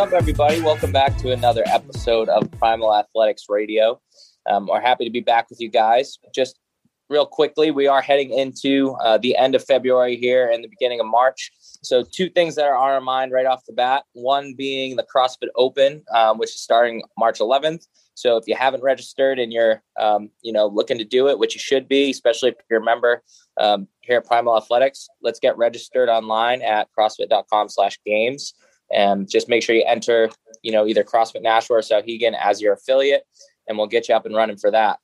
up, everybody? Welcome back to another episode of Primal Athletics Radio. Um, we're happy to be back with you guys. Just real quickly, we are heading into uh, the end of February here and the beginning of March. So, two things that are on our mind right off the bat. One being the CrossFit Open, um, which is starting March 11th. So, if you haven't registered and you're, um, you know, looking to do it, which you should be, especially if you're a member um, here at Primal Athletics, let's get registered online at CrossFit.com/games and just make sure you enter, you know, either CrossFit Nashua or Souhegan as your affiliate, and we'll get you up and running for that.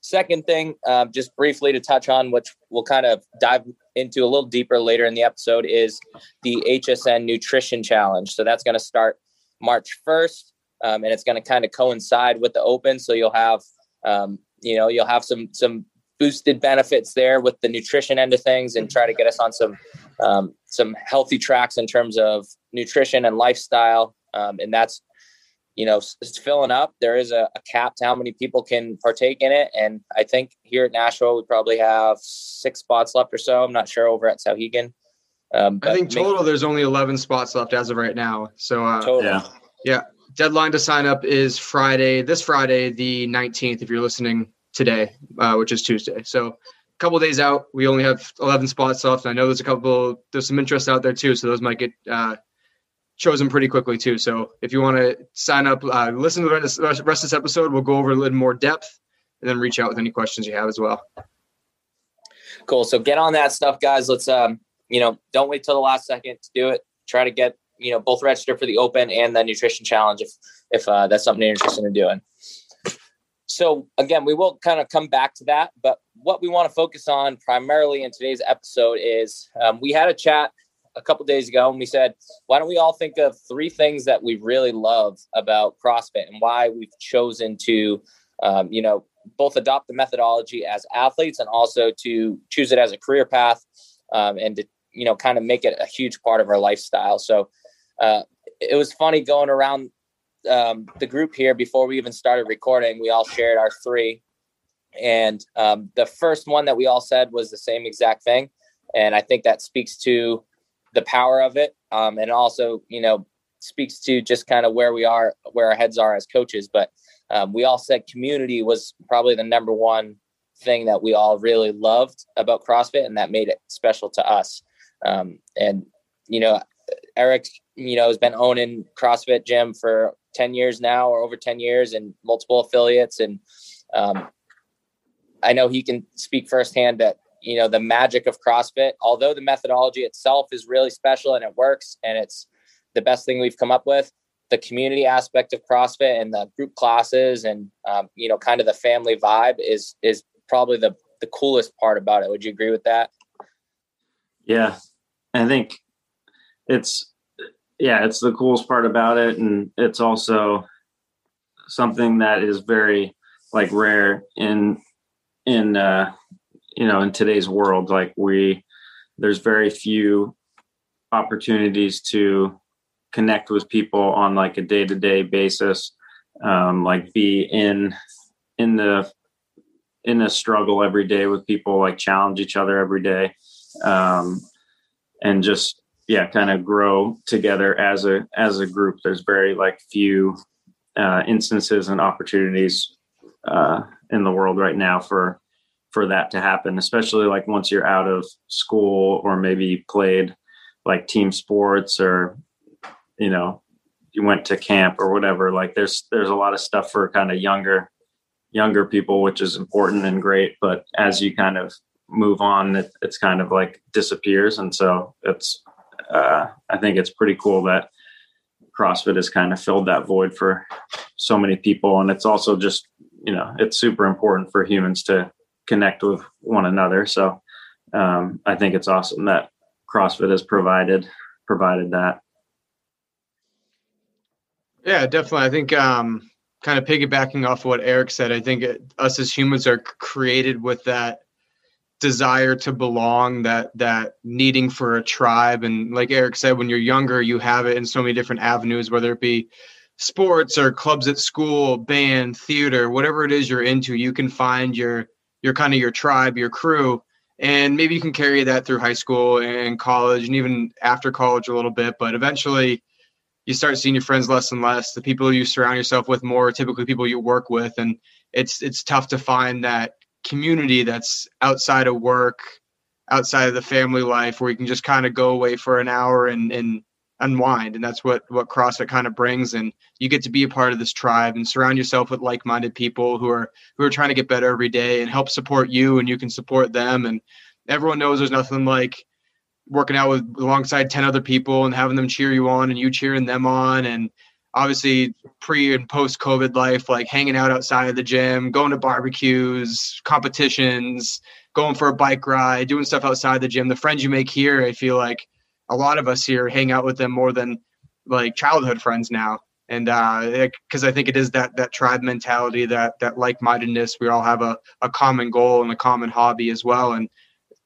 Second thing, um, just briefly to touch on, which we'll kind of dive into a little deeper later in the episode, is the HSN Nutrition Challenge. So that's going to start March 1st, um, and it's going to kind of coincide with the Open. So you'll have, um, you know, you'll have some some boosted benefits there with the nutrition end of things, and try to get us on some um, some healthy tracks in terms of nutrition and lifestyle. Um, and that's, you know, it's filling up. There is a, a, cap to how many people can partake in it. And I think here at Nashua, we probably have six spots left or so. I'm not sure over at Souhegan. Um, I think total there's only 11 spots left as of right now. So, uh, total. yeah. Yeah. Deadline to sign up is Friday, this Friday, the 19th, if you're listening today, uh, which is Tuesday. So couple days out. We only have 11 spots left. I know there's a couple, there's some interest out there too. So those might get uh, chosen pretty quickly too. So if you want to sign up, uh, listen to the rest, of this episode, we'll go over a little more depth and then reach out with any questions you have as well. Cool. So get on that stuff, guys. Let's, um, you know, don't wait till the last second to do it. Try to get, you know, both register for the open and the nutrition challenge if, if uh, that's something you're interested in doing so again, we will kind of come back to that, but what we want to focus on primarily in today's episode is um, we had a chat a couple days ago and we said, why don't we all think of three things that we really love about CrossFit and why we've chosen to, um, you know, both adopt the methodology as athletes and also to choose it as a career path um, and to, you know, kind of make it a huge part of our lifestyle. So uh, it was funny going around um, the group here before we even started recording. We all shared our three, and um, the first one that we all said was the same exact thing, and I think that speaks to the power of it, um, and also you know speaks to just kind of where we are, where our heads are as coaches. But um, we all said community was probably the number one thing that we all really loved about CrossFit, and that made it special to us. Um, and you know, Eric, you know, has been owning CrossFit gym for 10 years now or over 10 years and multiple affiliates. And um, I know he can speak firsthand that, you know, the magic of CrossFit, although the methodology itself is really special and it works and it's the best thing we've come up with, the community aspect of CrossFit and the group classes and, um, you know, kind of the family vibe is, is probably the, the coolest part about it. Would you agree with that? Yeah. I think it's yeah, it's the coolest part about it, and it's also something that is very like rare in in uh, you know in today's world. Like we, there's very few opportunities to connect with people on like a day to day basis, um, like be in in the in a struggle every day with people, like challenge each other every day, um, and just yeah kind of grow together as a as a group there's very like few uh, instances and opportunities uh, in the world right now for for that to happen especially like once you're out of school or maybe played like team sports or you know you went to camp or whatever like there's there's a lot of stuff for kind of younger younger people which is important and great but as you kind of move on it, it's kind of like disappears and so it's uh, I think it's pretty cool that CrossFit has kind of filled that void for so many people. And it's also just, you know, it's super important for humans to connect with one another. So um, I think it's awesome that CrossFit has provided provided that. Yeah, definitely. I think um, kind of piggybacking off what Eric said, I think it, us as humans are created with that desire to belong that that needing for a tribe and like eric said when you're younger you have it in so many different avenues whether it be sports or clubs at school band theater whatever it is you're into you can find your your kind of your tribe your crew and maybe you can carry that through high school and college and even after college a little bit but eventually you start seeing your friends less and less. The people you surround yourself with more, typically people you work with, and it's it's tough to find that community that's outside of work, outside of the family life, where you can just kind of go away for an hour and and unwind and that's what what crossfit kind of brings and you get to be a part of this tribe and surround yourself with like-minded people who are who are trying to get better every day and help support you and you can support them and everyone knows there's nothing like working out with alongside 10 other people and having them cheer you on and you cheering them on and obviously pre and post covid life like hanging out outside of the gym going to barbecues competitions going for a bike ride doing stuff outside the gym the friends you make here i feel like a lot of us here hang out with them more than like childhood friends now and because uh, I think it is that that tribe mentality, that that like mindedness. We all have a, a common goal and a common hobby as well, and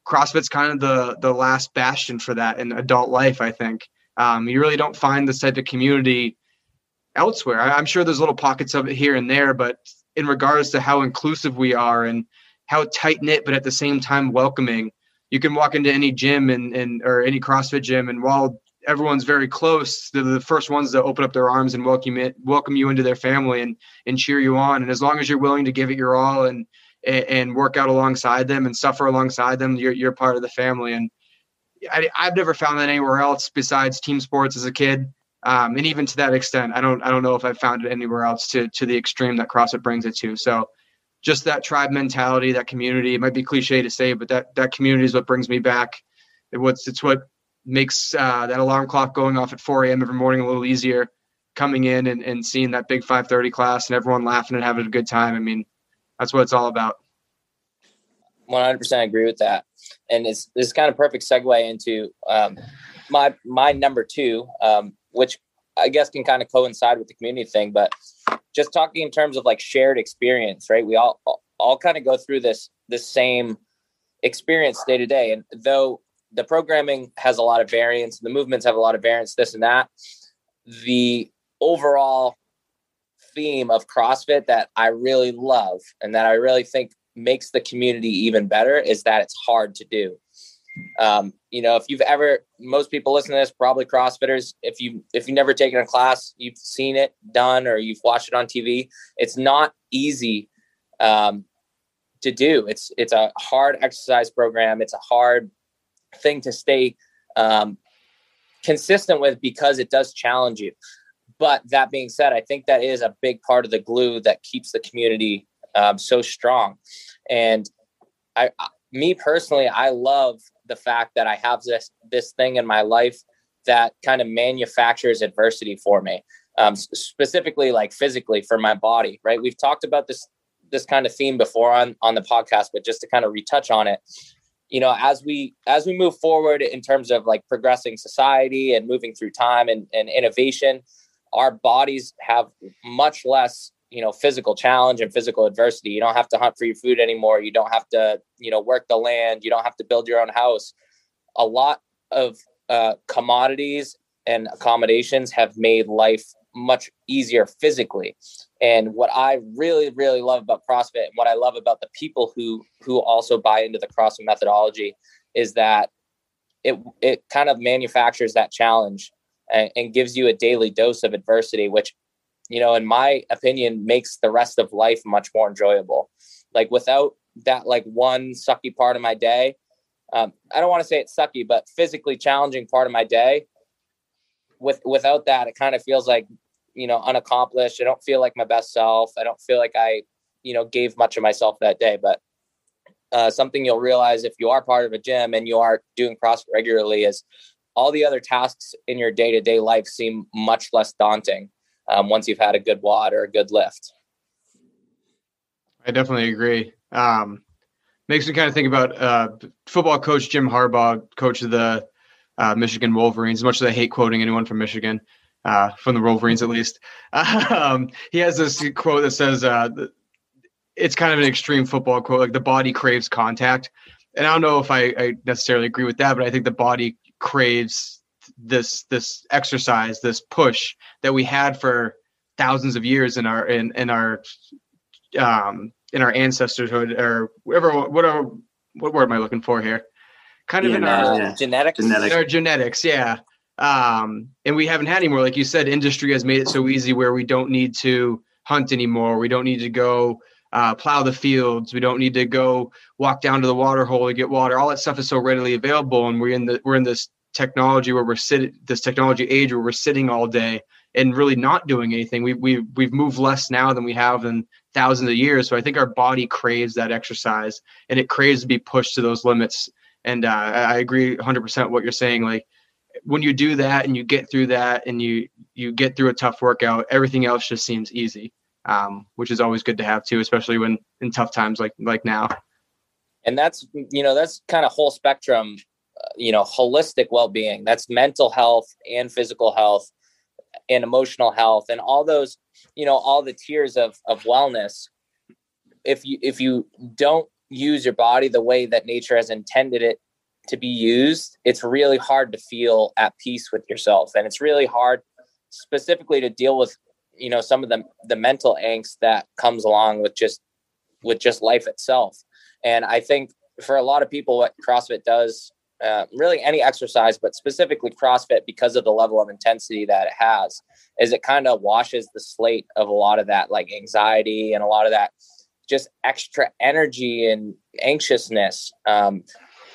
CrossFit's kind of the the last bastion for that in adult life. I think um, you really don't find this type of community elsewhere. I, I'm sure there's little pockets of it here and there, but in regards to how inclusive we are and how tight knit, but at the same time welcoming you can walk into any gym and, and or any CrossFit gym, and while everyone's very close, they're the first ones to open up their arms and welcome it, welcome you into their family and and cheer you on. And as long as you're willing to give it your all and and work out alongside them and suffer alongside them, you're you're part of the family. And I, have never found that anywhere else besides team sports as a kid. Um, and even to that extent, I don't I don't know if I've found it anywhere else to to the extreme that CrossFit brings it to. So just that tribe mentality, that community. It might be cliche to say, but that that community is what brings me back. It what's it's what makes uh, that alarm clock going off at 4 a.m. every morning a little easier. Coming in and, and seeing that big 5:30 class and everyone laughing and having a good time. I mean, that's what it's all about. 100% agree with that, and it's this is kind of perfect segue into um, my my number two, um, which I guess can kind of coincide with the community thing, but just talking in terms of like shared experience, right? We all all kind of go through this this same experience day to day, and though the programming has a lot of variance, the movements have a lot of variance, this and that. The overall theme of CrossFit that I really love and that I really think makes the community even better is that it's hard to do. Um, you know, if you've ever, most people listen to this, probably CrossFitters. If you if you've never taken a class, you've seen it done or you've watched it on TV. It's not easy um, to do. It's it's a hard exercise program. It's a hard thing to stay um, consistent with because it does challenge you. But that being said, I think that is a big part of the glue that keeps the community um, so strong. And I, me personally, I love the fact that I have this this thing in my life that kind of manufactures adversity for me, um, specifically like physically for my body. Right? We've talked about this this kind of theme before on on the podcast, but just to kind of retouch on it, you know, as we as we move forward in terms of like progressing society and moving through time and, and innovation, our bodies have much less you know physical challenge and physical adversity. You don't have to hunt for your food anymore. You don't have to you know work the land. You don't have to build your own house. A lot of uh, commodities and accommodations have made life much easier physically. And what i really really love about crossfit and what i love about the people who who also buy into the crossfit methodology is that it it kind of manufactures that challenge and, and gives you a daily dose of adversity which you know, in my opinion, makes the rest of life much more enjoyable. Like without that, like one sucky part of my day, um, I don't want to say it's sucky, but physically challenging part of my day. With without that, it kind of feels like you know unaccomplished. I don't feel like my best self. I don't feel like I you know gave much of myself that day. But uh, something you'll realize if you are part of a gym and you are doing CrossFit regularly is all the other tasks in your day to day life seem much less daunting um, once you've had a good WOD or a good lift. I definitely agree. Um, makes me kind of think about uh, football coach Jim Harbaugh, coach of the uh, Michigan Wolverines. As much as I hate quoting anyone from Michigan, uh, from the Wolverines at least, um, he has this quote that says, uh, "It's kind of an extreme football quote, like the body craves contact." And I don't know if I, I necessarily agree with that, but I think the body craves this this exercise, this push that we had for thousands of years in our in in our um in our ancestorhood or whatever whatever what word am I looking for here? Kind of yeah, in our genetics. genetics. In our genetics, yeah. Um, and we haven't had anymore. Like you said, industry has made it so easy where we don't need to hunt anymore. We don't need to go uh, plow the fields. We don't need to go walk down to the water hole to get water. All that stuff is so readily available, and we're in the we're in this technology where we're sitting this technology age where we're sitting all day and really not doing anything. We we we've moved less now than we have in thousands of years. So I think our body craves that exercise, and it craves to be pushed to those limits. And uh, I agree 100% what you're saying. Like when you do that and you get through that and you you get through a tough workout, everything else just seems easy, um, which is always good to have too, especially when in tough times like like now. And that's you know that's kind of whole spectrum, you know, holistic well being. That's mental health and physical health and emotional health and all those you know all the tiers of of wellness. If you if you don't use your body the way that nature has intended it to be used it's really hard to feel at peace with yourself. And it's really hard specifically to deal with you know some of the the mental angst that comes along with just with just life itself. And i think for a lot of people what crossfit does uh, really any exercise, but specifically CrossFit because of the level of intensity that it has, is it kind of washes the slate of a lot of that like anxiety and a lot of that just extra energy and anxiousness. Um,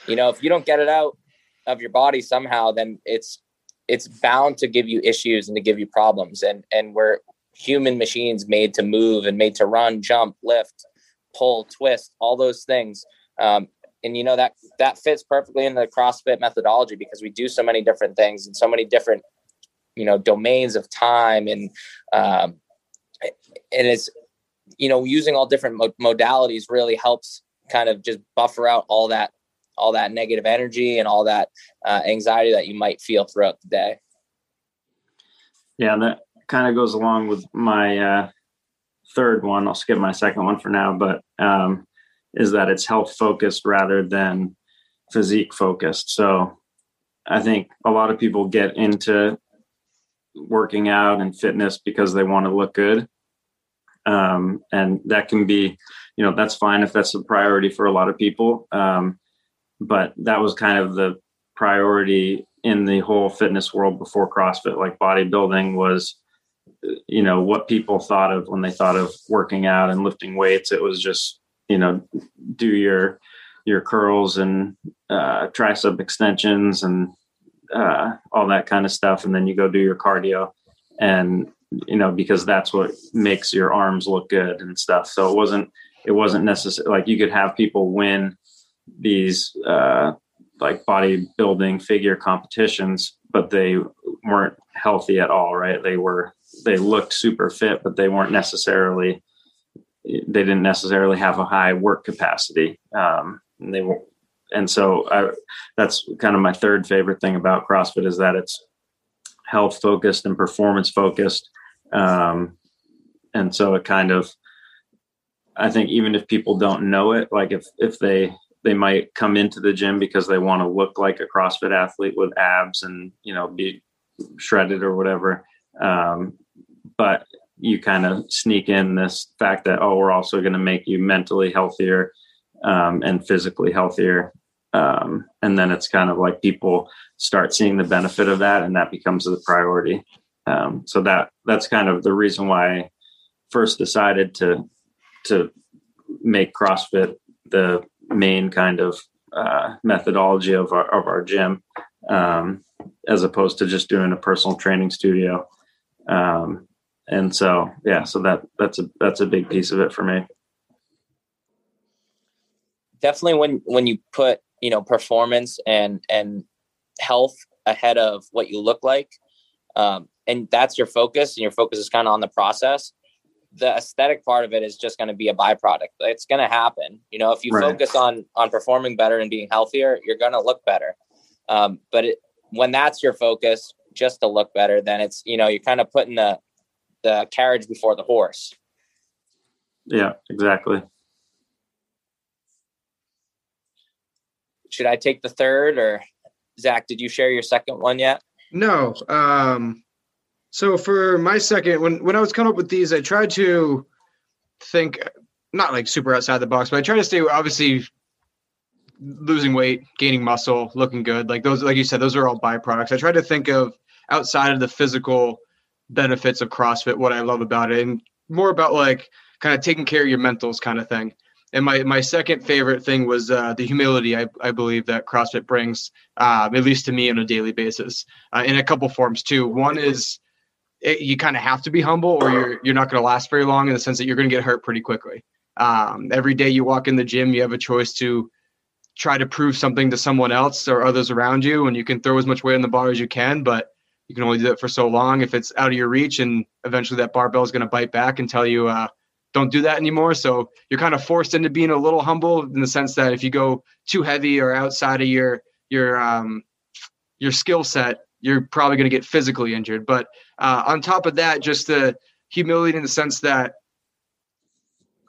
you know, if you don't get it out of your body somehow, then it's it's bound to give you issues and to give you problems. And and we're human machines made to move and made to run, jump, lift, pull, twist, all those things. Um, and you know that that fits perfectly in the CrossFit methodology because we do so many different things and so many different you know domains of time and um, and it's you know using all different modalities really helps kind of just buffer out all that all that negative energy and all that uh, anxiety that you might feel throughout the day. Yeah that kind of goes along with my uh, third one. I'll skip my second one for now but um, is that it's health focused rather than physique focused. So I think a lot of people get into working out and fitness because they want to look good. Um, and that can be, you know, that's fine if that's a priority for a lot of people. Um, but that was kind of the priority in the whole fitness world before CrossFit. Like bodybuilding was, you know, what people thought of when they thought of working out and lifting weights. It was just you know do your your curls and uh, tricep extensions and uh, all that kind of stuff, and then you go do your cardio, and you know because that's what makes your arms look good and stuff. So it wasn't it wasn't necessary like you could have people win these uh, like bodybuilding figure competitions, but they weren't healthy at all, right? They were they looked super fit, but they weren't necessarily they didn't necessarily have a high work capacity. Um, and they were, and so I, that's kind of my third favorite thing about CrossFit is that it's health focused and performance focused. Um, and so it kind of, I think even if people don't know it, like if, if they, they might come into the gym because they want to look like a CrossFit athlete with abs and, you know, be shredded or whatever. Um, but you kind of sneak in this fact that oh we're also going to make you mentally healthier um, and physically healthier um, and then it's kind of like people start seeing the benefit of that and that becomes the priority um, so that that's kind of the reason why I first decided to to make CrossFit the main kind of uh, methodology of our of our gym, um, as opposed to just doing a personal training studio. Um, and so yeah so that that's a that's a big piece of it for me. Definitely when when you put you know performance and and health ahead of what you look like um, and that's your focus and your focus is kind of on the process the aesthetic part of it is just going to be a byproduct. It's going to happen. You know if you right. focus on on performing better and being healthier you're going to look better. Um, but it, when that's your focus just to look better then it's you know you're kind of putting the the carriage before the horse. Yeah, exactly. Should I take the third or Zach, did you share your second one yet? No. Um, so for my second, when, when I was coming up with these, I tried to think not like super outside the box, but I try to stay obviously losing weight, gaining muscle, looking good. Like those, like you said, those are all byproducts. I try to think of outside of the physical benefits of CrossFit, what I love about it, and more about like kind of taking care of your mentals kind of thing. And my, my second favorite thing was uh, the humility I, I believe that CrossFit brings, um, at least to me on a daily basis, uh, in a couple forms too. One is it, you kind of have to be humble, or you're you're not going to last very long in the sense that you're going to get hurt pretty quickly. Um, every day you walk in the gym, you have a choice to try to prove something to someone else or others around you, and you can throw as much weight on the bar as you can, but you can only do it for so long. If it's out of your reach, and eventually that barbell is going to bite back and tell you, uh, "Don't do that anymore." So you're kind of forced into being a little humble in the sense that if you go too heavy or outside of your your um, your skill set, you're probably going to get physically injured. But uh, on top of that, just the humility in the sense that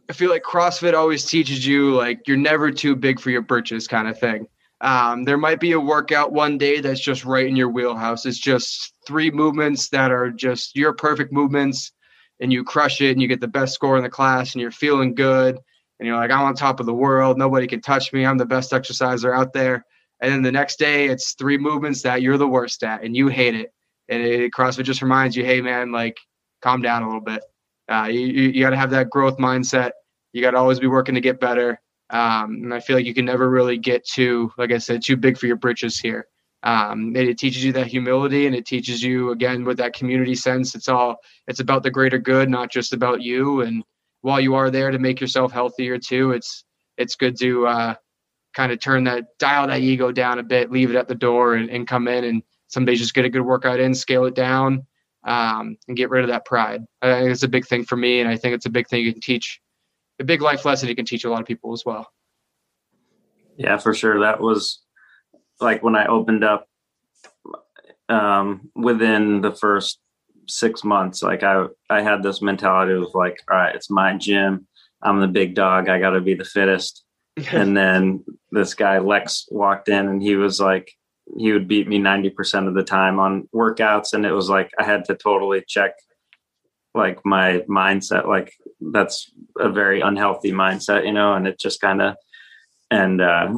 I feel like CrossFit always teaches you like you're never too big for your britches kind of thing. Um, there might be a workout one day that's just right in your wheelhouse. It's just three movements that are just your perfect movements, and you crush it and you get the best score in the class and you're feeling good. And you're like, I'm on top of the world. Nobody can touch me. I'm the best exerciser out there. And then the next day, it's three movements that you're the worst at and you hate it. And it, CrossFit just reminds you, hey, man, like, calm down a little bit. Uh, you you got to have that growth mindset. You got to always be working to get better. Um, and I feel like you can never really get too, like I said, too big for your britches here. Um, it, it, teaches you that humility, and it teaches you again with that community sense. It's all it's about the greater good, not just about you. And while you are there to make yourself healthier too, it's it's good to uh, kind of turn that dial that ego down a bit, leave it at the door, and, and come in and some days just get a good workout in, scale it down, um, and get rid of that pride. I think it's a big thing for me, and I think it's a big thing you can teach, a big life lesson you can teach a lot of people as well. Yeah, for sure. That was like when I opened up um, within the first six months. Like I, I had this mentality of like, all right, it's my gym. I'm the big dog. I got to be the fittest. and then this guy Lex walked in, and he was like, he would beat me 90% of the time on workouts and it was like i had to totally check like my mindset like that's a very unhealthy mindset you know and it just kind of and uh,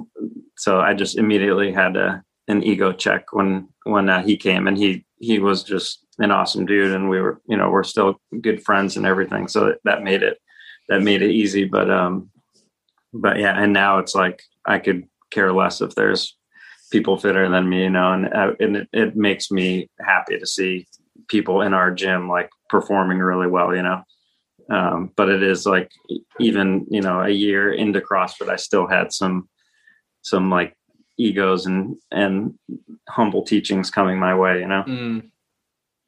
so i just immediately had a, an ego check when when uh, he came and he he was just an awesome dude and we were you know we're still good friends and everything so that made it that made it easy but um but yeah and now it's like i could care less if there's people fitter than me, you know, and, uh, and it, it makes me happy to see people in our gym like performing really well, you know. Um, but it is like even you know a year into CrossFit, I still had some some like egos and and humble teachings coming my way, you know. Mm.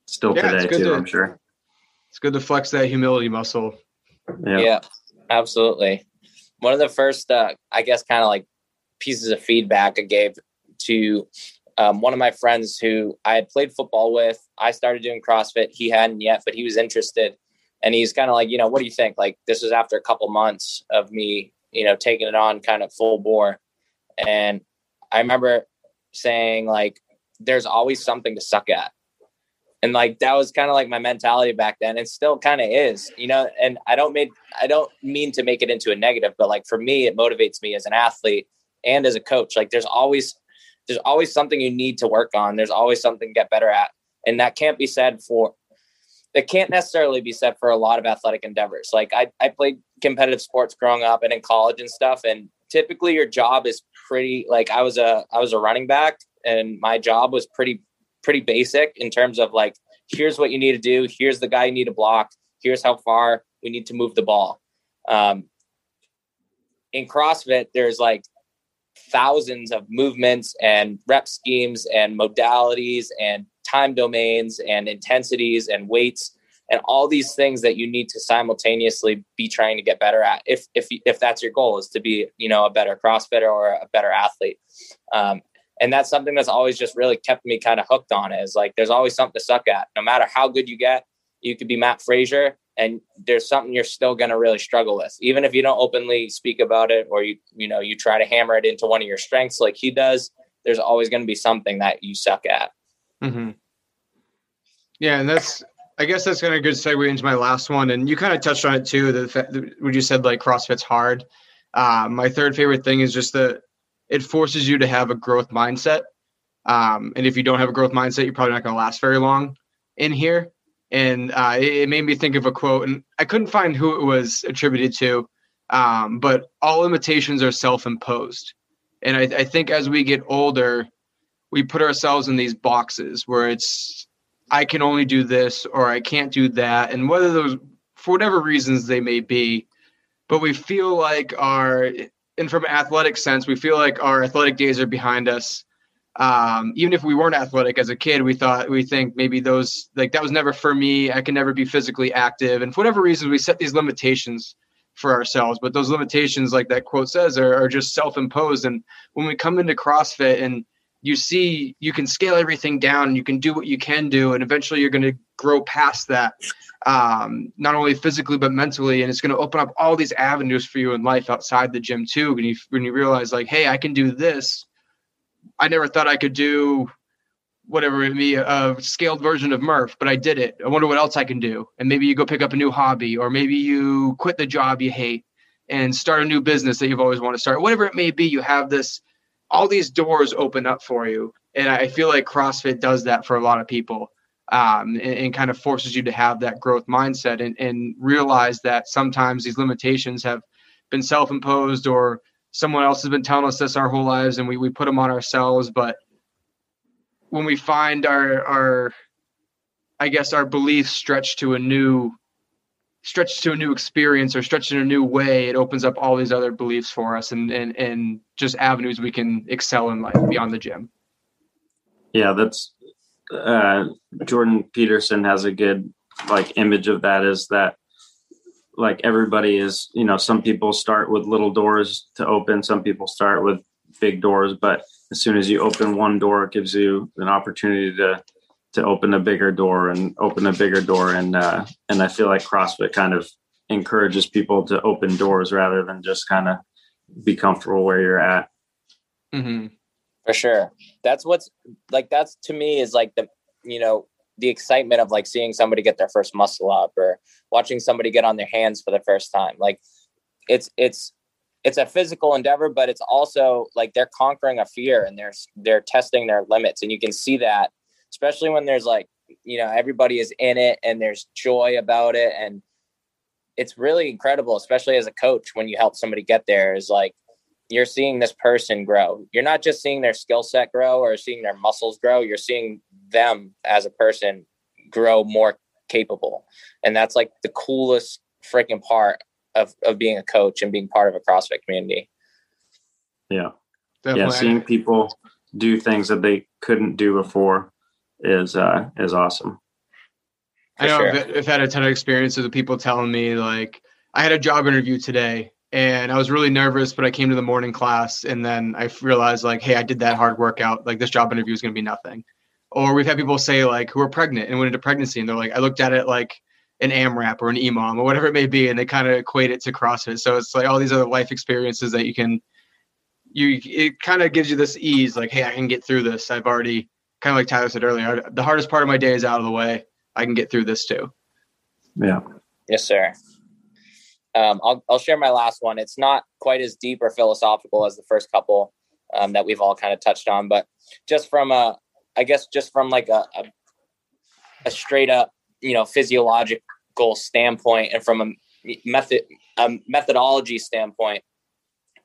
Still yeah, today too, to, I'm sure. It's good to flex that humility muscle. Yeah, yeah absolutely. One of the first, uh, I guess, kind of like pieces of feedback I gave to um, one of my friends who I had played football with. I started doing CrossFit. He hadn't yet, but he was interested. And he's kind of like, you know, what do you think? Like, this is after a couple months of me, you know, taking it on kind of full bore. And I remember saying, like, there's always something to suck at. And like that was kind of like my mentality back then. It still kind of is, you know, and I don't make I don't mean to make it into a negative, but like for me, it motivates me as an athlete and as a coach. Like there's always there's always something you need to work on. There's always something to get better at. And that can't be said for that can't necessarily be said for a lot of athletic endeavors. Like I, I played competitive sports growing up and in college and stuff. And typically your job is pretty like I was a I was a running back and my job was pretty pretty basic in terms of like here's what you need to do, here's the guy you need to block, here's how far we need to move the ball. Um, in CrossFit, there's like thousands of movements and rep schemes and modalities and time domains and intensities and weights and all these things that you need to simultaneously be trying to get better at if if if that's your goal is to be you know a better crossfitter or a better athlete. Um, and that's something that's always just really kept me kind of hooked on it is like there's always something to suck at. No matter how good you get you could be Mat Fraser and there's something you're still going to really struggle with. Even if you don't openly speak about it or you you know you try to hammer it into one of your strengths like he does there's always going to be something that you suck at mm-hmm. yeah and that's i guess that's going a good segue into my last one and you kind of touched on it too the when you said like crossfit's hard uh, my third favorite thing is just that it forces you to have a growth mindset. Um, and if you don't have a growth mindset, you're probably not going to last very long in here. And uh, it, it, made me think of a quote, and I couldn't find who it was attributed to, um, but all limitations are self imposed. And I, I think as we get older, we put ourselves in these boxes where it's, I can only do this or I can't do that. And whether those, for whatever reasons they may be, but we feel like our and from an athletic sense, we feel like our athletic days are behind us. Um, even if we weren't athletic as a kid, we thought we think maybe those like that was never for me. I can never be physically active, and for whatever reason, we set these limitations for ourselves. But those limitations, like that quote says, are, are just self-imposed. And when we come into CrossFit and you see you can scale everything down, you can do what you can do, and eventually you're going to grow past that um, not only physically but mentally, and it's going to open up all these avenues for you in life outside the gym too. When you when you realize like, hey, I can do this. I never thought I could do whatever it be a scaled version of Murph, but I did it. I wonder what else I can do. And maybe you go pick up a new hobby, or maybe you quit the job you hate and start a new business that you've always wanted to start. Whatever it may be, you have this all these doors open up for you. And I feel like CrossFit does that for a lot of people um, and, and, kind of forces you to have that growth mindset and, and realize that sometimes these limitations have been self-imposed or someone else has been telling us this our whole lives and we, we put them on ourselves but when we find our our i guess our beliefs stretch to a new stretch to a new experience or stretch in a new way it opens up all these other beliefs for us and and, and just avenues we can excel in life beyond the gym. Yeah that's uh, Jordan Peterson has a good like image of that is that like everybody is you know some people start with little doors to open some people start with big doors but as soon as you open one door it gives you an opportunity to to open a bigger door and open a bigger door. And uh and i feel like crossfit kind of encourages people to open doors rather than just kind of be comfortable where you're at. Mm-hmm. For sure. That's what's like that's to me is like the you know the excitement of like seeing somebody get their first muscle up or watching somebody get on their hands for the first time. Like it's it's it's a physical endeavor but it's also like they're conquering a fear and they're they're testing their limits. And you can see that especially when there's like you know everybody is in it and there's joy about it and it's really incredible especially as a coach when you help somebody get there is like you're seeing this person grow. You're not just seeing their skill set grow or seeing their muscles grow. You're seeing them as a person grow more capable. And that's like the coolest freaking part of, of being a coach and being part of a CrossFit community. Yeah. Definitely. Yeah. Seeing people do things that they couldn't do before is, uh, is awesome. I know sure. I've, I've had a ton of experiences of people telling me like, I had a job interview today and I was really nervous, but I came to the morning class and then I realized like, hey, I did that hard workout. Like this job interview is going to be nothing. Or we've had people say like who are pregnant and went into pregnancy and they're like, I looked at it like an AMRAP or an EMOM or whatever it may be, and they kind of equate it to CrossFit. So it's like all these other life experiences that you can, you it kind of gives you this ease, like, hey, I can get through this. I've already kind of like Tyler said earlier, the hardest part of my day is out of the way. I can get through this too. Yeah. Yes, sir. Um, I'll, I'll share my last one. It's not quite as deep or philosophical as the first couple um, that we've all kind of touched on, but just from a, I guess, just from like a, a, a straight up, you know, physiological standpoint and from a method, a methodology standpoint,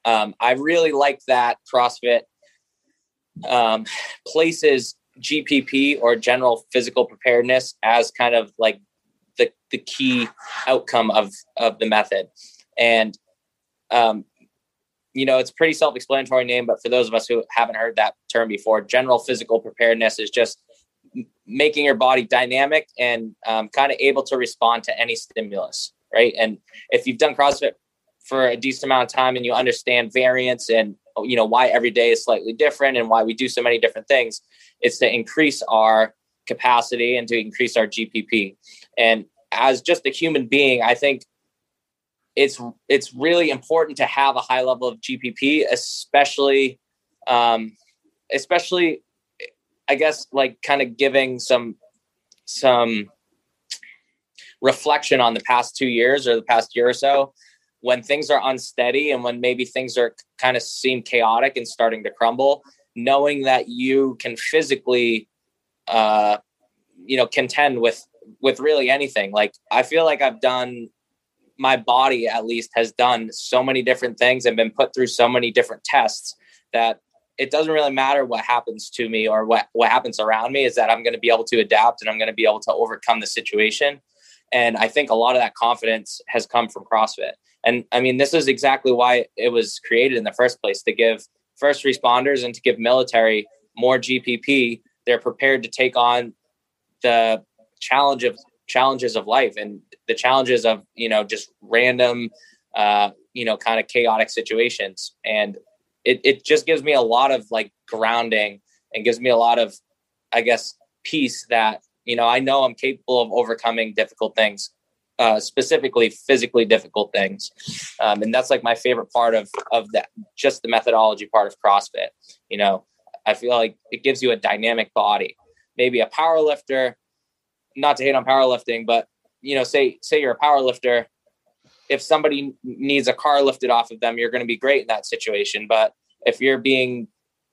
um, I really like that CrossFit um, places GPP or general physical preparedness as kind of like the, the key outcome of of the method. And um, you know it's pretty self-explanatory name but for those of us who haven't heard that term before general physical preparedness is just making your body dynamic and um, kind of able to respond to any stimulus right? And if you've done crossfit for a decent amount of time and you understand variance and you know why every day is slightly different and why we do so many different things it's to increase our capacity and to increase our gpp and as just a human being, I think it's it's really important to have a high level of GPP, especially um, especially I guess like kind of giving some some reflection on the past two years or the past year or so. When things are unsteady and when maybe things are kind of seem chaotic and starting to crumble, knowing that you can physically, uh, you know, contend with with really anything. Like I feel like I've done my body at least has done so many different things and been put through so many different tests that it doesn't really matter what happens to me or what what happens around me is that I'm going to be able to adapt and I'm going to be able to overcome the situation and I think a lot of that confidence has come from CrossFit and I mean this is exactly why it was created in the first place to give first responders and to give military more GPP they're prepared to take on the challenge of challenges of life and the challenges of you know just random uh, you know kind of chaotic situations. And it, it just gives me a lot of like grounding and gives me a lot of i guess peace that you know i know i'm capable of overcoming difficult things uh, specifically physically difficult things. Um, and that's like my favorite part of of that just the methodology part of crossfit you know? I feel like it gives you a dynamic body. Maybe a power lifter not to hate on powerlifting but you know say say you're a power lifter. If somebody needs a car lifted off of them, you're going to be great in that situation. But if you're being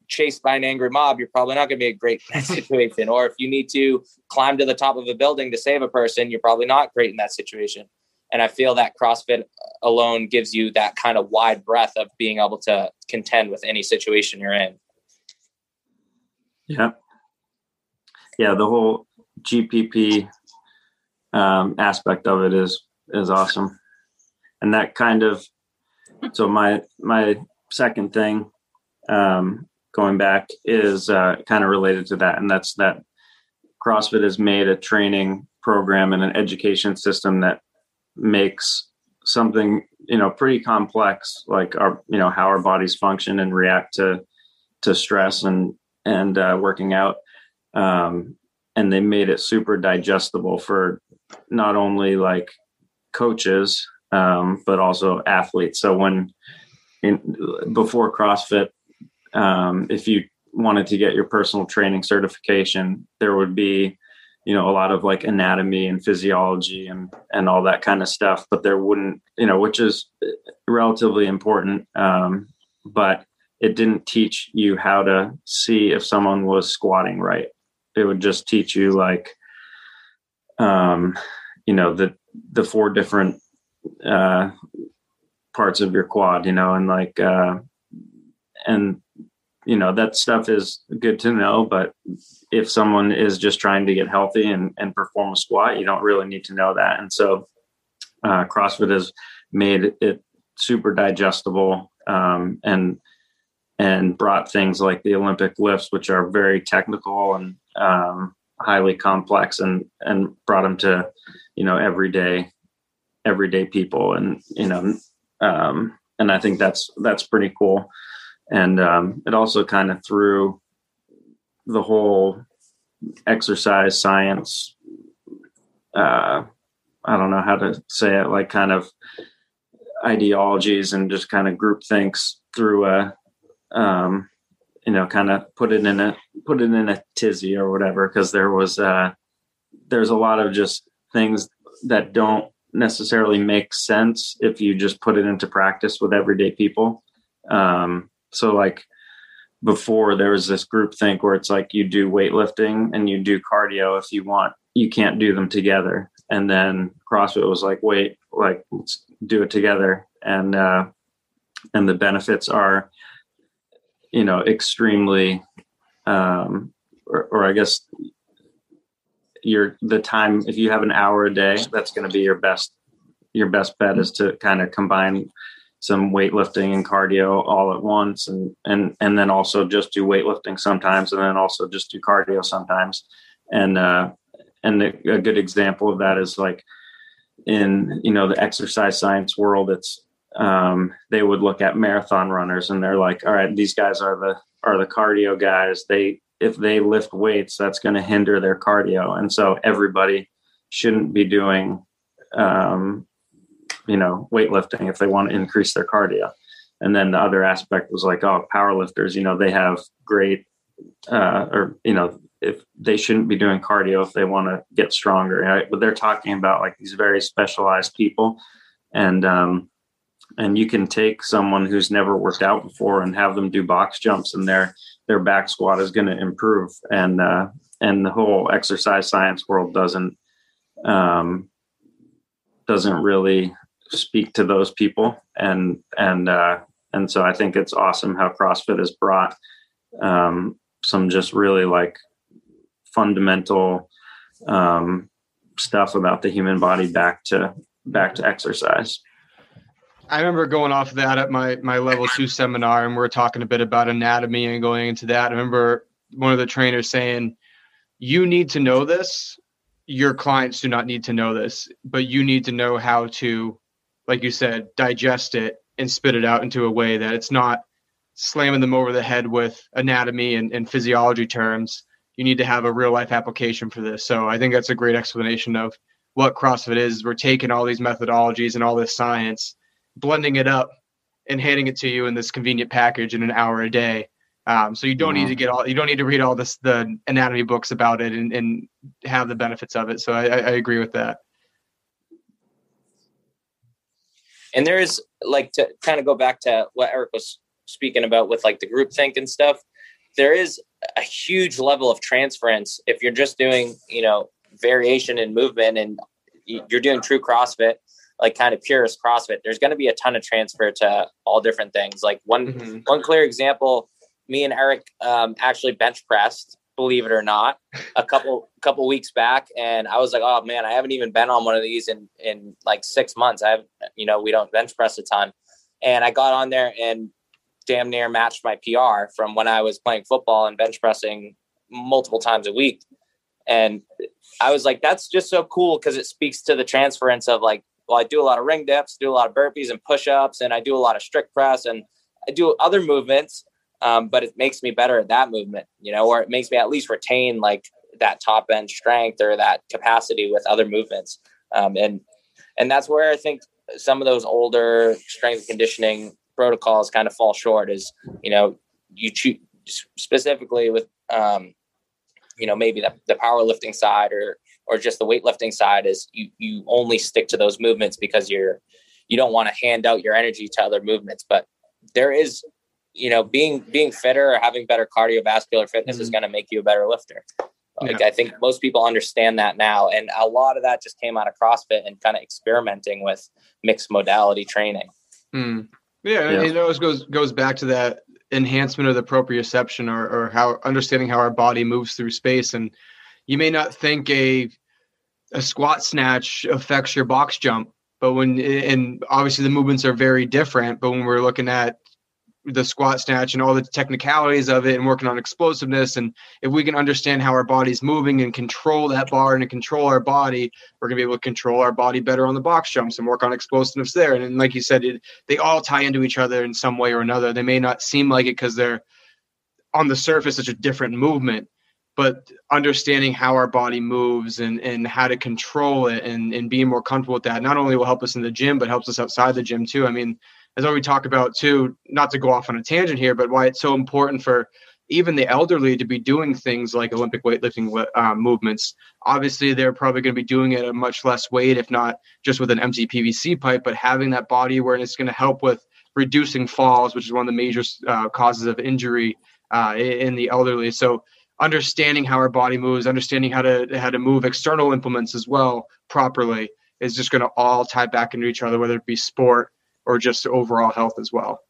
chased by an angry mob, you're probably not going to be a great in that situation. or if you need to climb to the top of a building to save a person, you're probably not great in that situation. And I feel that CrossFit alone gives you that kind of wide breadth of being able to contend with any situation you're in. Yeah. Yeah. The whole GPP um, aspect of it is, is awesome and that kind of so my my second thing um, going back is uh, kind of related to that and that's that crossfit has made a training program and an education system that makes something you know pretty complex like our you know how our bodies function and react to to stress and and uh, working out um, and they made it super digestible for not only like coaches um, but also athletes. So when in, before CrossFit, um, if you wanted to get your personal training certification, there would be, you know, a lot of like anatomy and physiology and and all that kind of stuff. But there wouldn't, you know, which is relatively important, um, but it didn't teach you how to see if someone was squatting right. It would just teach you like, um, you know, the the four different uh, parts of your quad, you know, and like, uh, and you know that stuff is good to know. But if someone is just trying to get healthy and and perform a squat, you don't really need to know that. And so, uh, CrossFit has made it super digestible um, and and brought things like the Olympic lifts, which are very technical and um, highly complex, and and brought them to you know everyday everyday people and you know um, and i think that's that's pretty cool and um, it also kind of threw the whole exercise science uh, i don't know how to say it like kind of ideologies and just kind of group thinks through a um, you know kind of put it in a put it in a tizzy or whatever because there was uh there's a lot of just things that don't necessarily make sense if you just put it into practice with everyday people. Um, so like before there was this group think where it's like you do weightlifting and you do cardio if you want, you can't do them together. And then CrossFit was like, wait, like let's do it together. And uh, and the benefits are, you know, extremely um, or, or I guess your the time if you have an hour a day that's going to be your best your best bet is to kind of combine some weightlifting and cardio all at once and and and then also just do weightlifting sometimes and then also just do cardio sometimes and uh and the, a good example of that is like in you know the exercise science world it's um they would look at marathon runners and they're like all right these guys are the are the cardio guys they if they lift weights, that's going to hinder their cardio. And so everybody shouldn't be doing, um, you know, weightlifting if they want to increase their cardio. And then the other aspect was like, oh, powerlifters, you know, they have great, uh, or, you know, if they shouldn't be doing cardio if they want to get stronger. Right? But they're talking about like these very specialized people. And, um, and you can take someone who's never worked out before and have them do box jumps and their their back squat is going to improve and uh, and the whole exercise science world doesn't um, doesn't really speak to those people and and uh, and so I think it's awesome how CrossFit has brought um, some just really like fundamental um, stuff about the human body back to back to exercise. I remember going off of that at my my level two seminar, and we are talking a bit about anatomy and going into that. I remember one of the trainers saying, "You need to know this. Your clients do not need to know this, but you need to know how to, like you said, digest it and spit it out into a way that it's not slamming them over the head with anatomy and, and physiology terms. You need to have a real life application for this. So I think that's a great explanation of what CrossFit is. We're taking all these methodologies and all this science, blending it up, and handing it to you in this convenient package in an hour a day. Um, so you don't mm-hmm. need to get all you don't need to read all this the anatomy books about it and, and have the benefits of it. So I, I agree with that. And there is like to kind of go back to what Eric was speaking about with like the group think and stuff. There is a huge level of transference if you're just doing, you know, variation in movement and you're doing true CrossFit, like kind of purest CrossFit. There's going to be a ton of transfer to all different things. Like one mm-hmm. one clear example, me and Eric um, actually bench pressed believe it or not, a couple couple weeks back, and I was like, oh man, I haven't even been on one of these in in like six months. I have, you know, we don't bench press a ton, and I got on there and damn near matched my PR from when I was playing football and bench pressing multiple times a week. And I was like, that's just so cool because it speaks to the transference of like, well, I do a lot of ring dips, do a lot of burpees and push ups, and I do a lot of strict press and I do other movements um, but it makes me better at that movement, you know, or it makes me at least retain like that top end strength or that capacity with other movements. Um, and and that's where I think some of those older strength conditioning protocols kind of fall short. Is you know you choose specifically with um, you know maybe the, the powerlifting side or or just the weightlifting side is you you only stick to those movements because you're you don't want to hand out your energy to other movements but there is you know, being being fitter or having better cardiovascular fitness mm-hmm. is going to make you a better lifter. Like yeah. I think most people understand that now, and a lot of that just came out of CrossFit and kind of experimenting with mixed modality training. Mm. Yeah, yeah, it always goes goes back to that enhancement of the proprioception or, or how understanding how our body moves through space. And you may not think a a squat snatch affects your box jump, but when and obviously the movements are very different. But when we're looking at the squat snatch and all the technicalities of it and working on explosiveness. And if we can understand how our body's moving and control that bar and control our body we're going to be able to control our body better on the box jumps and work on explosiveness there. And, and like you said it, they all tie into each other in some way or another. They may not seem like it because they're on the surface such a different movement but understanding how our body moves and, and how to control it and, and being more comfortable with that not only will help us in the gym but helps us outside the gym too. I mean as we talk about too, not to go off on a tangent here, but why it's so important for even the elderly to be doing things like Olympic weightlifting uh, movements. Obviously, they're probably going to be doing it at much less weight, if not just with an empty PVC pipe, but having that body awareness is going to help with reducing falls, which is one of the major uh, causes of injury uh, in the elderly. So, understanding how our body moves, understanding how to how to move external implements as well properly is just going to all tie back into each other, whether it be sport or just overall health as well.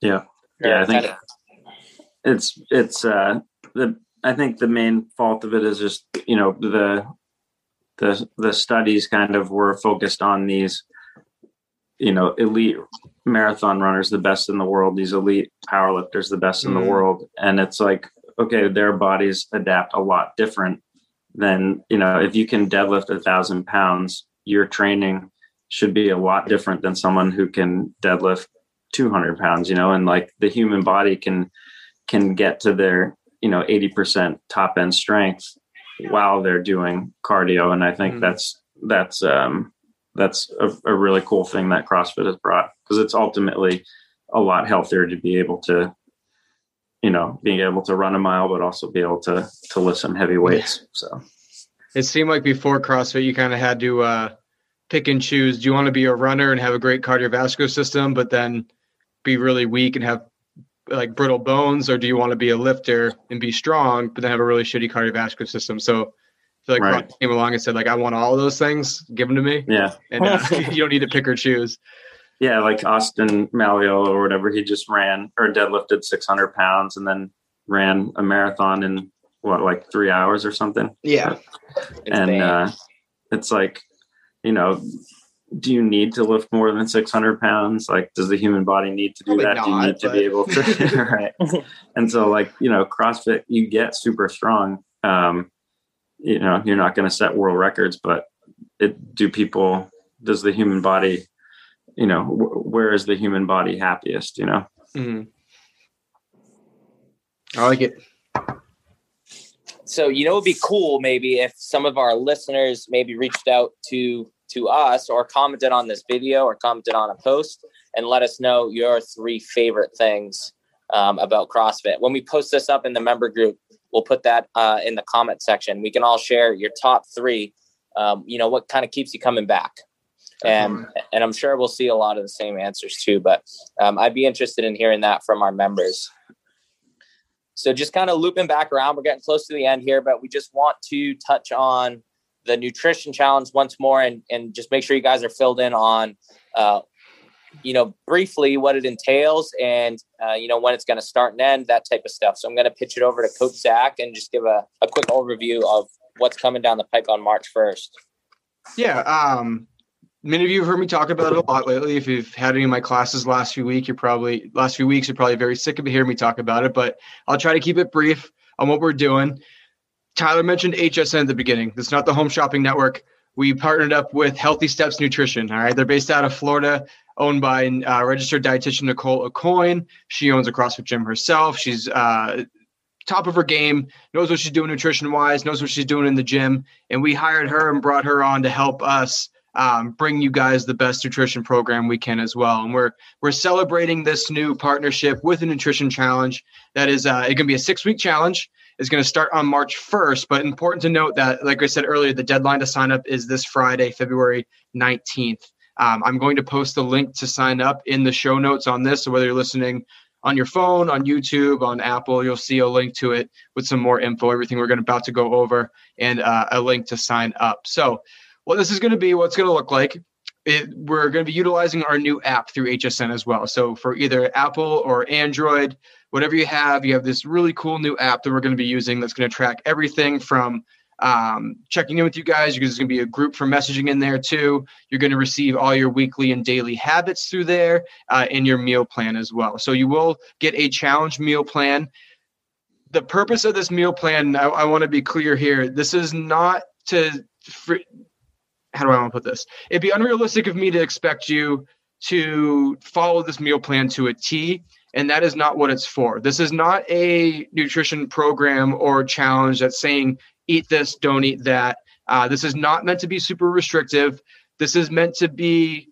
Yeah. Yeah, I think it's it's uh the I think the main fault of it is just, you know, the the the studies kind of were focused on these you know, elite marathon runners, the best in the world, these elite powerlifters, the best in mm. the world. And it's like, okay, their bodies adapt a lot different than, you know, if you can deadlift a thousand pounds, you're training should be a lot different than someone who can deadlift 200 pounds you know and like the human body can can get to their you know 80% top end strength while they're doing cardio. And i think mm-hmm. that's that's um that's a, a, really cool thing that crossfit has brought because it's ultimately a lot healthier to be able to you know being able to run a mile but also be able to to lift some heavy weights. So. It seemed like before crossfit you kind of had to uh pick and choose. Do you want to be a runner and have a great cardiovascular system, but then be really weak and have like brittle bones, or do you want to be a lifter and be strong, but then have a really shitty cardiovascular system? So I feel like right. came along and said like, I want all those things, give them to me. Yeah, and uh, you don't need to pick or choose. Yeah, like Austin Malleolo or whatever, he just ran or deadlifted 600 pounds and then ran a marathon in what like three hours or something. Yeah, and uh, it's like you know do you need to lift more than 600 pounds? Like does the human body need to do Probably that? Not, do you need but... to be able to right? And so like you know crossfit you get super strong um you know you're not going to set world records but it do people does the human body you know wh- where is the human body happiest you know? Mm-hmm. i like it. So you know it'd be cool maybe if some of our listeners maybe reached out to to us or commented on this video or commented on a post and let us know your three favorite things um, about CrossFit. When we post this up in the member group, we'll put that uh, in the comment section. We can all share your top three. Um, you know what kind of keeps you coming back, and and I'm sure we'll see a lot of the same answers too. But um, I'd be interested in hearing that from our members. So just kind of looping back around, we're getting close to the end here, but we just want to touch on the nutrition challenge once more and, and just make sure you guys are filled in on uh, you know briefly what it entails and uh, you know when it's going to start and end that type of stuff. So i'm going to pitch it over to coach zach and just give a, a quick overview of what's coming down the pike on march 1st yeah um many of you have heard me talk about it a lot lately. If you've had any of my classes last few weeks you're probably last few weeks you're probably very sick of hearing me talk about it but i'll try to keep it brief on what we're doing Tyler mentioned HSN at the beginning. It's not the Home Shopping Network. We partnered up with Healthy Steps Nutrition. All right, they're based out of Florida, owned by uh, registered dietitian Nicole Aucoin. She owns a CrossFit gym herself. She's uh, top of her game, knows what she's doing nutrition wise, knows what she's doing in the gym, and we hired her and brought her on to help us um, bring you guys the best nutrition program we can as well. And we're we're celebrating this new partnership with a nutrition challenge that is uh, it can be a six week challenge is going to start on March 1st. But important to note that, like I said earlier, the deadline to sign up is this Friday, February 19th. Um, I'm going to post the link to sign up in the show notes on this. So whether you're listening on your phone, on YouTube, on Apple, you'll see a link to it with some more info, everything we're going to about to go over, and uh, a link to sign up. So what this is going to be, what's going to look like. It, we're going to be utilizing our new app through HSN as well. So for either Apple or Android, whatever you have, you have this really cool new app that we're going to be using that's going to track everything from um, checking in with you guys. There's going to be a group for messaging in there too. You're going to receive all your weekly and daily habits through there uh, and your meal plan as well. So you will get a challenge meal plan. The purpose of this meal plan, I, I want to be clear here. This is not to. For, how do I want to put this? It'd be unrealistic of me to expect you to follow this meal plan to a T and that is not what it's for. This is not a nutrition program or challenge that's saying eat this, don't eat that. Uh, this is not meant to be super restrictive. This is meant to be.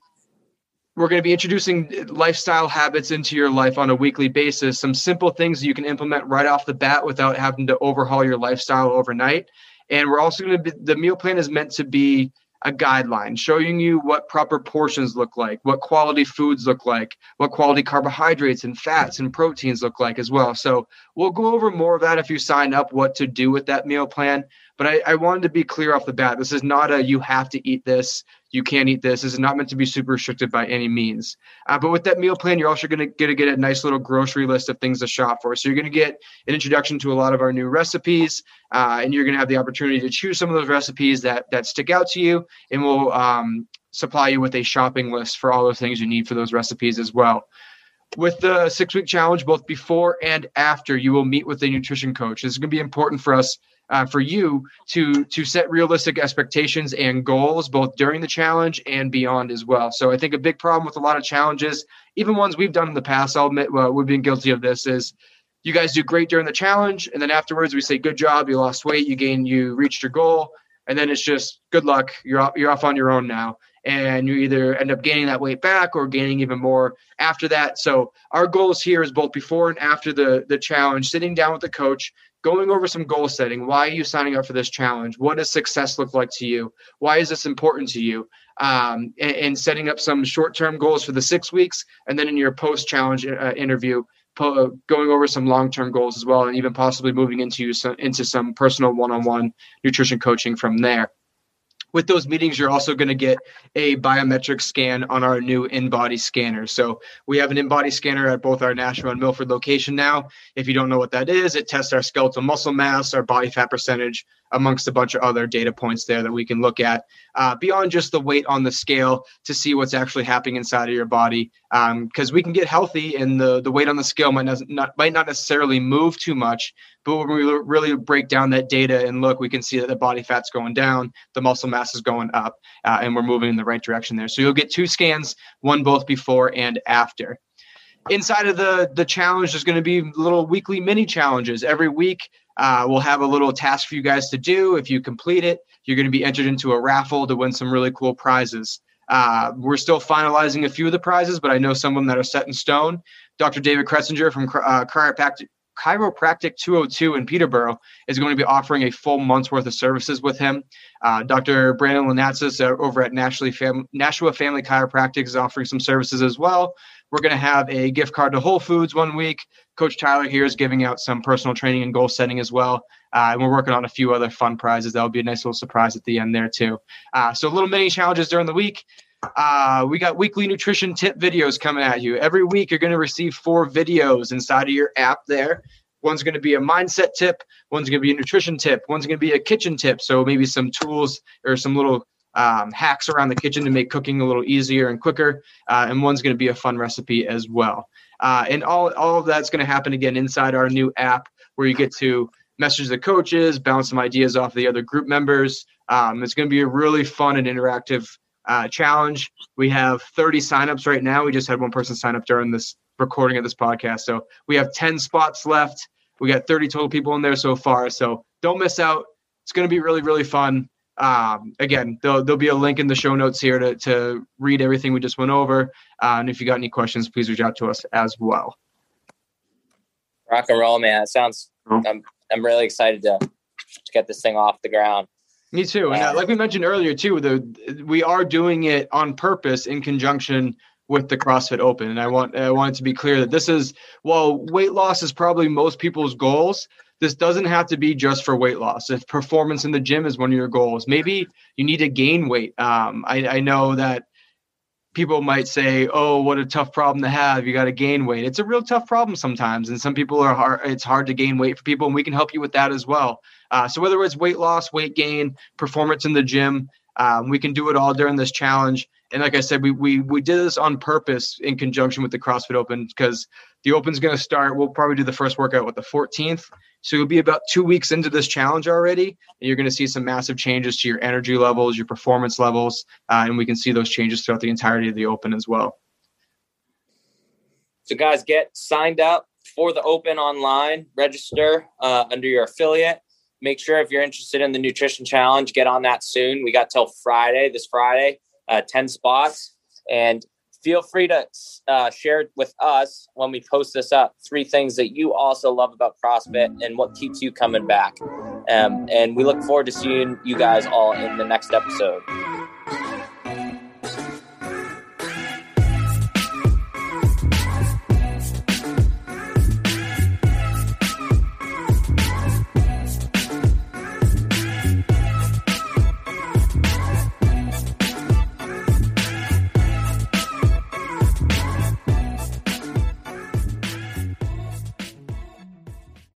We're going to be introducing lifestyle habits into your life on a weekly basis. Some simple things you can implement right off the bat without having to overhaul your lifestyle overnight. And we're also going to be the meal plan is meant to be a guideline showing you what proper portions look like, what quality foods look like, what quality carbohydrates and fats and proteins look like as well. So we'll go over more of that if you sign up, what to do with that meal plan. But I, I wanted to be clear off the bat. This is not a you have to eat this, you can't eat this. This is not meant to be super restricted by any means. Uh, but with that meal plan, you're also going to get to get a nice little grocery list of things to shop for. So you're going to get an introduction to a lot of our new recipes, uh, and you're going to have the opportunity to choose some of those recipes that that stick out to you, and we'll um, supply you with a shopping list for all the things you need for those recipes as well with the six week challenge, both before and after, you will meet with a nutrition coach. This is going to be important for us uh, for you to to set realistic expectations and goals both during the challenge and beyond as well. So I think a big problem with a lot of challenges, even ones we've done in the past, I'll admit well, we've been guilty of this, is you guys do great during the challenge, and then afterwards we say good job, you lost weight, you gained, you reached your goal, and then it's just good luck, you're off, you're off on your own now. And you either end up gaining that weight back or gaining even more after that. So our goals here is both before and after the the challenge, sitting down with the coach, going over some goal setting. Why are you signing up for this challenge? What does success look like to you? Why is this important to you? um, and, and, setting up some short-term goals for the six weeks, and then in your post-challenge uh, interview, po- uh, going over some long-term goals as well, and even possibly moving into some, into some personal one-on-one nutrition coaching from there with those meetings, you're also going to get a biometric scan on our new InBody scanner. So we have an InBody scanner at both our Nashua and Milford location now. If you don't know what that is, it tests our skeletal muscle mass, our body fat percentage, amongst a bunch of other data points there that we can look at uh, beyond just the weight on the scale to see what's actually happening inside of your body. Because um, we can get healthy and the, the weight on the scale might not, might not necessarily move too much, but when we really break down that data and look, we can see that the body fat's going down, the muscle mass is going up, uh, and we're moving in the right direction there. So you'll get two scans, one both before and after inside of the the challenge there's going to be little weekly mini challenges every week uh, we'll have a little task for you guys to do. If you complete it, you're going to be entered into a raffle to win some really cool prizes. Uh, we're still finalizing a few of the prizes, but I know some of them that are set in stone. Dr. David Kretzinger from uh, Chiropractic, Chiropractic 202 in Peterborough is going to be offering a full month's worth of services with him. Uh, Dr. Brandon Lenatsis uh, over at Fam- Nashua Family Chiropractic is offering some services as well. We're going to have a gift card to Whole Foods one week. Coach Tyler here is giving out some personal training and goal setting as well. Uh, and we're working on a few other fun prizes. That'll be a nice little surprise at the end there, too. Uh, so, little mini challenges during the week. Uh, we got weekly nutrition tip videos coming at you. Every week, you're going to receive four videos inside of your app there. One's going to be a mindset tip, one's going to be a nutrition tip, one's going to be a kitchen tip. So, maybe some tools or some little um, hacks around the kitchen to make cooking a little easier and quicker. Uh, and one's going to be a fun recipe as well. Uh, and all, all of that's going to happen again inside our new app where you get to message the coaches, bounce some ideas off the other group members. Um, it's going to be a really fun and interactive uh, challenge. We have 30 signups right now. We just had one person sign up during this recording of this podcast. So we have 10 spots left. We got 30 total people in there so far. So don't miss out. It's going to be really, really fun. Um, again, there'll, there'll be a link in the show notes here to, to read everything we just went over. Uh, and if you got any questions, please reach out to us as well. Rock and roll, man. It sounds, oh. I'm, I'm really excited to, to get this thing off the ground. Me too. And uh, like we mentioned earlier too, the, we are doing it on purpose in conjunction with the CrossFit Open. And I want I want it to be clear that this is while weight loss is probably most people's goals, this doesn't have to be just for weight loss. If performance in the gym is one of your goals, maybe you need to gain weight. Um, I, I know that people might say, "Oh, what a tough problem to have. You got to gain weight." It's a real tough problem sometimes, and some people are hard. It's hard to gain weight for people, and we can help you with that as well. Uh, so whether it's weight loss, weight gain, performance in the gym, um, we can do it all during this challenge. And like I said, we we we did this on purpose in conjunction with the CrossFit Open because the Open's going to start. We'll probably do the first workout with the 14th. So you'll be about two weeks into this challenge already, and you're going to see some massive changes to your energy levels, your performance levels, uh, and we can see those changes throughout the entirety of the Open as well. So guys, get signed up for the Open online. Register uh, under your affiliate. Make sure if you're interested in the nutrition challenge, get on that soon. We got till Friday, this Friday, uh, 10 spots. And feel free to uh, share with us when we post this up three things that you also love about CrossFit and what keeps you coming back. Um, and we look forward to seeing you guys all in the next episode.